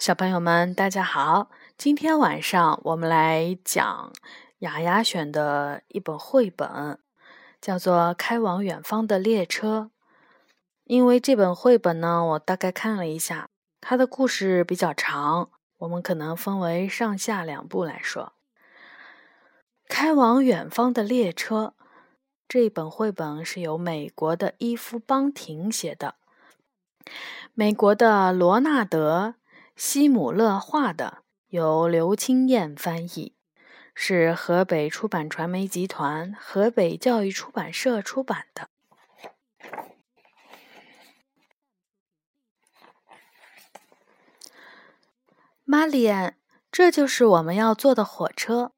小朋友们，大家好！今天晚上我们来讲雅雅选的一本绘本，叫做《开往远方的列车》。因为这本绘本呢，我大概看了一下，它的故事比较长，我们可能分为上下两部来说。《开往远方的列车》这本绘本是由美国的伊夫·邦廷写的，美国的罗纳德。西姆勒画的，由刘清燕翻译，是河北出版传媒集团、河北教育出版社出版的。玛丽安，这就是我们要坐的火车。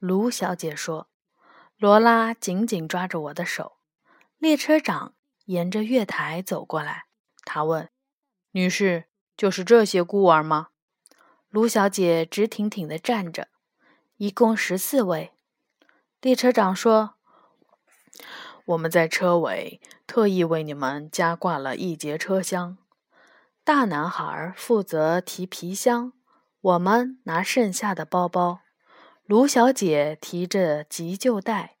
卢小姐说。罗拉紧紧抓着我的手。列车长沿着月台走过来，他问：“女士。”就是这些孤儿吗？卢小姐直挺挺地站着，一共十四位。列车长说：“我们在车尾特意为你们加挂了一节车厢。大男孩负责提皮箱，我们拿剩下的包包。卢小姐提着急救袋。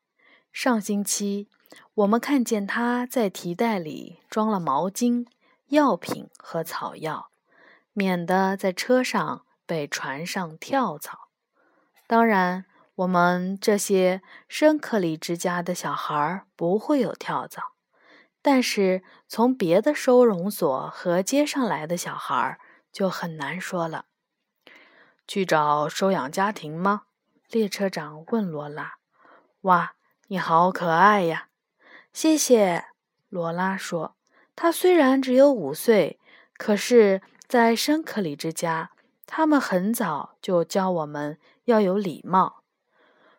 上星期我们看见她在提袋里装了毛巾、药品和草药。”免得在车上被船上跳蚤。当然，我们这些深克里之家的小孩不会有跳蚤，但是从别的收容所和街上来的小孩就很难说了。去找收养家庭吗？列车长问罗拉。哇，你好可爱呀！谢谢，罗拉说。他虽然只有五岁，可是。在申克里之家，他们很早就教我们要有礼貌。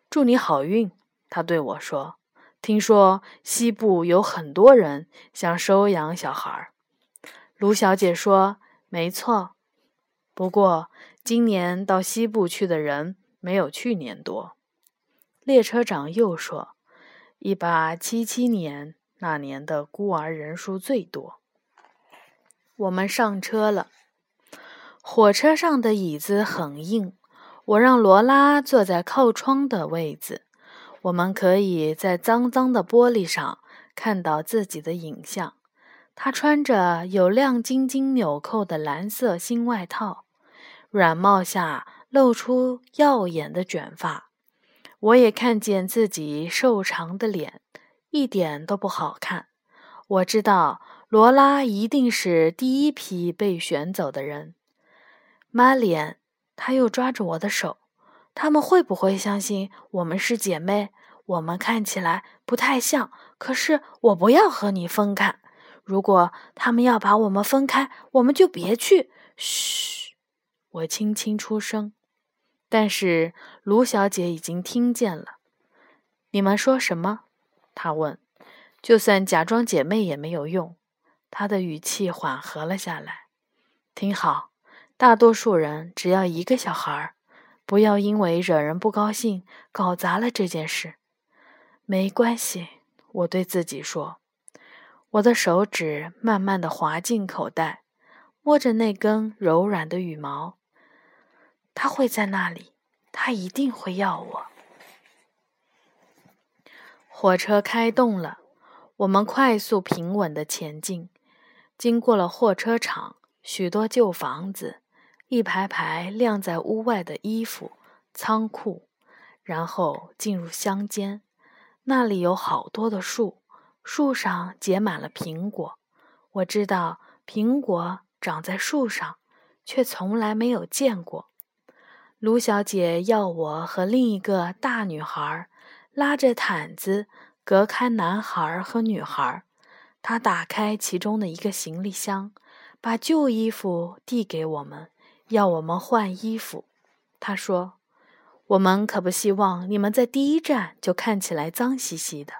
祝你好运，他对我说。听说西部有很多人想收养小孩。卢小姐说：“没错，不过今年到西部去的人没有去年多。”列车长又说：“一八七七年那年的孤儿人数最多。”我们上车了。火车上的椅子很硬，我让罗拉坐在靠窗的位子，我们可以在脏脏的玻璃上看到自己的影像。她穿着有亮晶晶纽扣的蓝色新外套，软帽下露出耀眼的卷发。我也看见自己瘦长的脸，一点都不好看。我知道罗拉一定是第一批被选走的人。玛丽安，他又抓着我的手。他们会不会相信我们是姐妹？我们看起来不太像，可是我不要和你分开。如果他们要把我们分开，我们就别去。嘘，我轻轻出声。但是卢小姐已经听见了。你们说什么？她问。就算假装姐妹也没有用。他的语气缓和了下来。听好。大多数人只要一个小孩儿，不要因为惹人不高兴搞砸了这件事。没关系，我对自己说。我的手指慢慢的滑进口袋，摸着那根柔软的羽毛。他会在那里，他一定会要我。火车开动了，我们快速平稳的前进，经过了货车厂，许多旧房子。一排排晾在屋外的衣服，仓库，然后进入乡间。那里有好多的树，树上结满了苹果。我知道苹果长在树上，却从来没有见过。卢小姐要我和另一个大女孩拉着毯子隔开男孩和女孩。他打开其中的一个行李箱，把旧衣服递给我们。要我们换衣服，他说：“我们可不希望你们在第一站就看起来脏兮兮的。”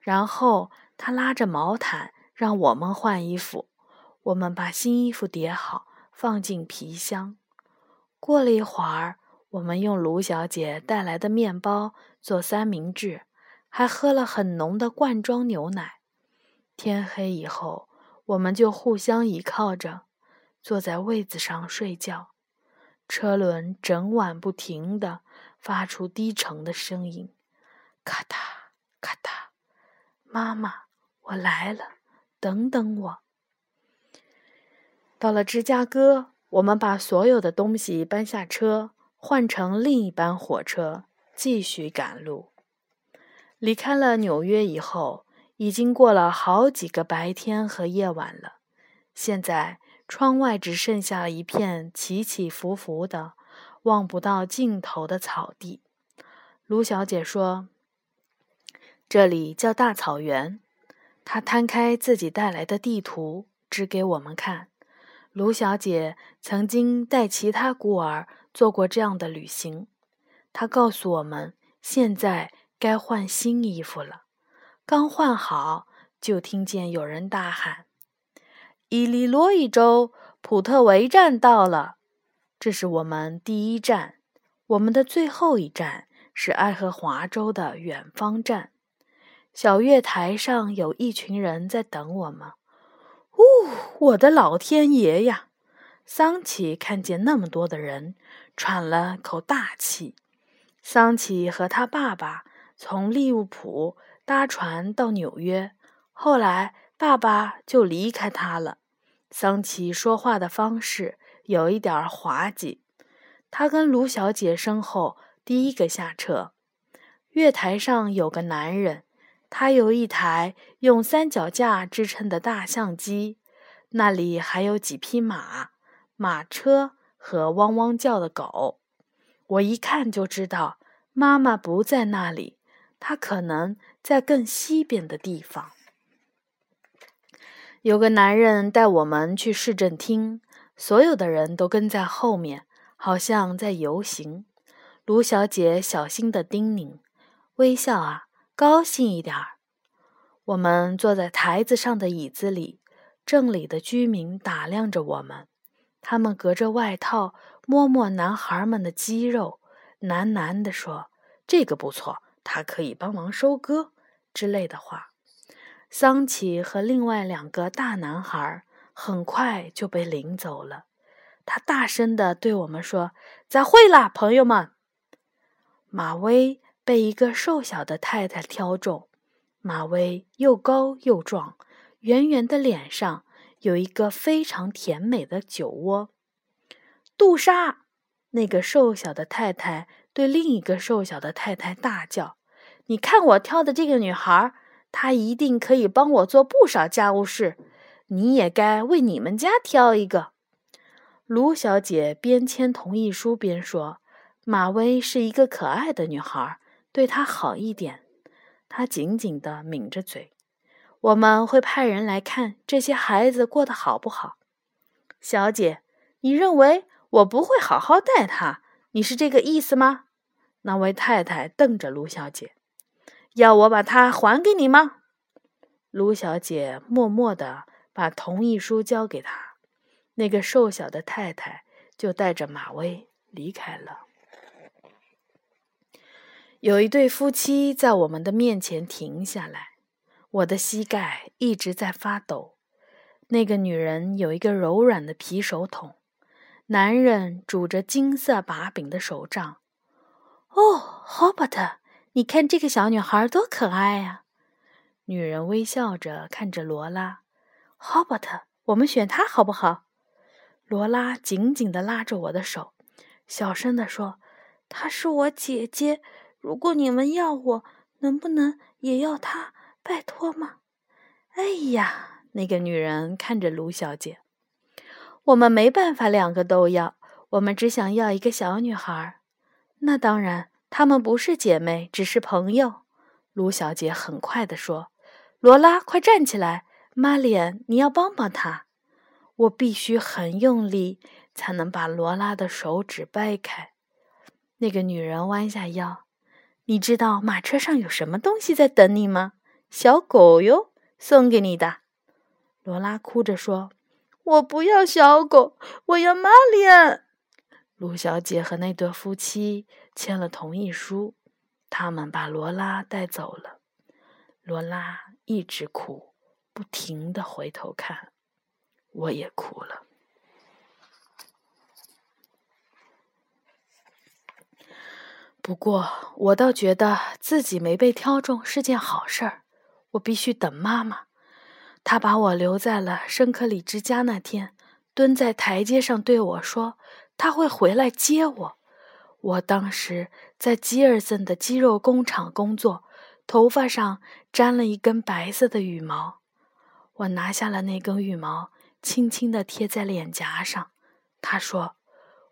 然后他拉着毛毯让我们换衣服。我们把新衣服叠好，放进皮箱。过了一会儿，我们用卢小姐带来的面包做三明治，还喝了很浓的罐装牛奶。天黑以后，我们就互相倚靠着。坐在位子上睡觉。车轮整晚不停地发出低沉的声音，咔嗒咔嗒。妈妈，我来了，等等我。到了芝加哥，我们把所有的东西搬下车，换乘另一班火车，继续赶路。离开了纽约以后，已经过了好几个白天和夜晚了。现在。窗外只剩下一片起起伏伏的、望不到尽头的草地。卢小姐说：“这里叫大草原。”她摊开自己带来的地图，指给我们看。卢小姐曾经带其他孤儿做过这样的旅行。她告诉我们，现在该换新衣服了。刚换好，就听见有人大喊。伊利诺伊州普特维站到了，这是我们第一站。我们的最后一站是爱荷华州的远方站。小月台上有一群人在等我们。呜，我的老天爷呀！桑奇看见那么多的人，喘了口大气。桑奇和他爸爸从利物浦搭船到纽约，后来爸爸就离开他了。桑奇说话的方式有一点滑稽。他跟卢小姐身后第一个下车。月台上有个男人，他有一台用三脚架支撑的大相机，那里还有几匹马、马车和汪汪叫的狗。我一看就知道妈妈不在那里，他可能在更西边的地方。有个男人带我们去市政厅，所有的人都跟在后面，好像在游行。卢小姐小心的叮咛：“微笑啊，高兴一点儿。”我们坐在台子上的椅子里，镇里的居民打量着我们，他们隔着外套摸摸男孩们的肌肉，喃喃地说：“这个不错，他可以帮忙收割。”之类的话。桑奇和另外两个大男孩很快就被领走了。他大声地对我们说：“再会啦，朋友们！”马威被一个瘦小的太太挑中。马威又高又壮，圆圆的脸上有一个非常甜美的酒窝。杜莎，那个瘦小的太太对另一个瘦小的太太大叫：“你看我挑的这个女孩！”她一定可以帮我做不少家务事，你也该为你们家挑一个。卢小姐边签同意书边说：“马威是一个可爱的女孩，对她好一点。”她紧紧地抿着嘴。我们会派人来看这些孩子过得好不好。小姐，你认为我不会好好待她？你是这个意思吗？那位太太瞪着卢小姐。要我把它还给你吗？卢小姐默默地把同意书交给他，那个瘦小的太太就带着马威离开了。有一对夫妻在我们的面前停下来，我的膝盖一直在发抖。那个女人有一个柔软的皮手桶，男人拄着金色把柄的手杖。哦，霍伯特。你看这个小女孩多可爱呀！女人微笑着看着罗拉。霍伯特，我们选她好不好？罗拉紧紧地拉着我的手，小声地说：“她是我姐姐。如果你们要我，能不能也要她？拜托吗？”哎呀，那个女人看着卢小姐：“我们没办法两个都要，我们只想要一个小女孩。”那当然。她们不是姐妹，只是朋友。卢小姐很快地说：“罗拉，快站起来！玛莲，你要帮帮她。我必须很用力，才能把罗拉的手指掰开。”那个女人弯下腰：“你知道马车上有什么东西在等你吗？小狗哟，送给你的。”罗拉哭着说：“我不要小狗，我要玛丽安。陆小姐和那对夫妻签了同意书，他们把罗拉带走了。罗拉一直哭，不停的回头看，我也哭了。不过，我倒觉得自己没被挑中是件好事儿。我必须等妈妈，他把我留在了圣克里之家那天，蹲在台阶上对我说：“他会回来接我。”我当时在吉尔森的鸡肉工厂工作，头发上沾了一根白色的羽毛。我拿下了那根羽毛，轻轻地贴在脸颊上。他说：“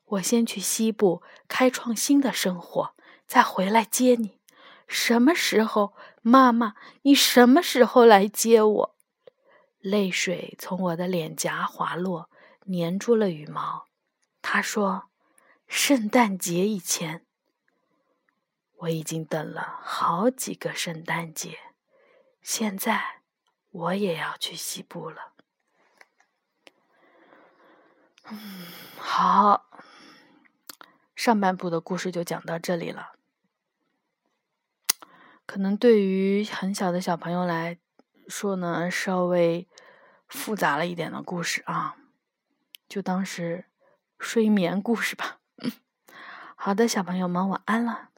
我先去西部开创新的生活。”再回来接你，什么时候，妈妈？你什么时候来接我？泪水从我的脸颊滑落，粘住了羽毛。他说：“圣诞节以前。”我已经等了好几个圣诞节，现在我也要去西部了。嗯，好，上半部的故事就讲到这里了。可能对于很小的小朋友来说呢，稍微复杂了一点的故事啊，就当是睡眠故事吧。好的，小朋友们晚安了。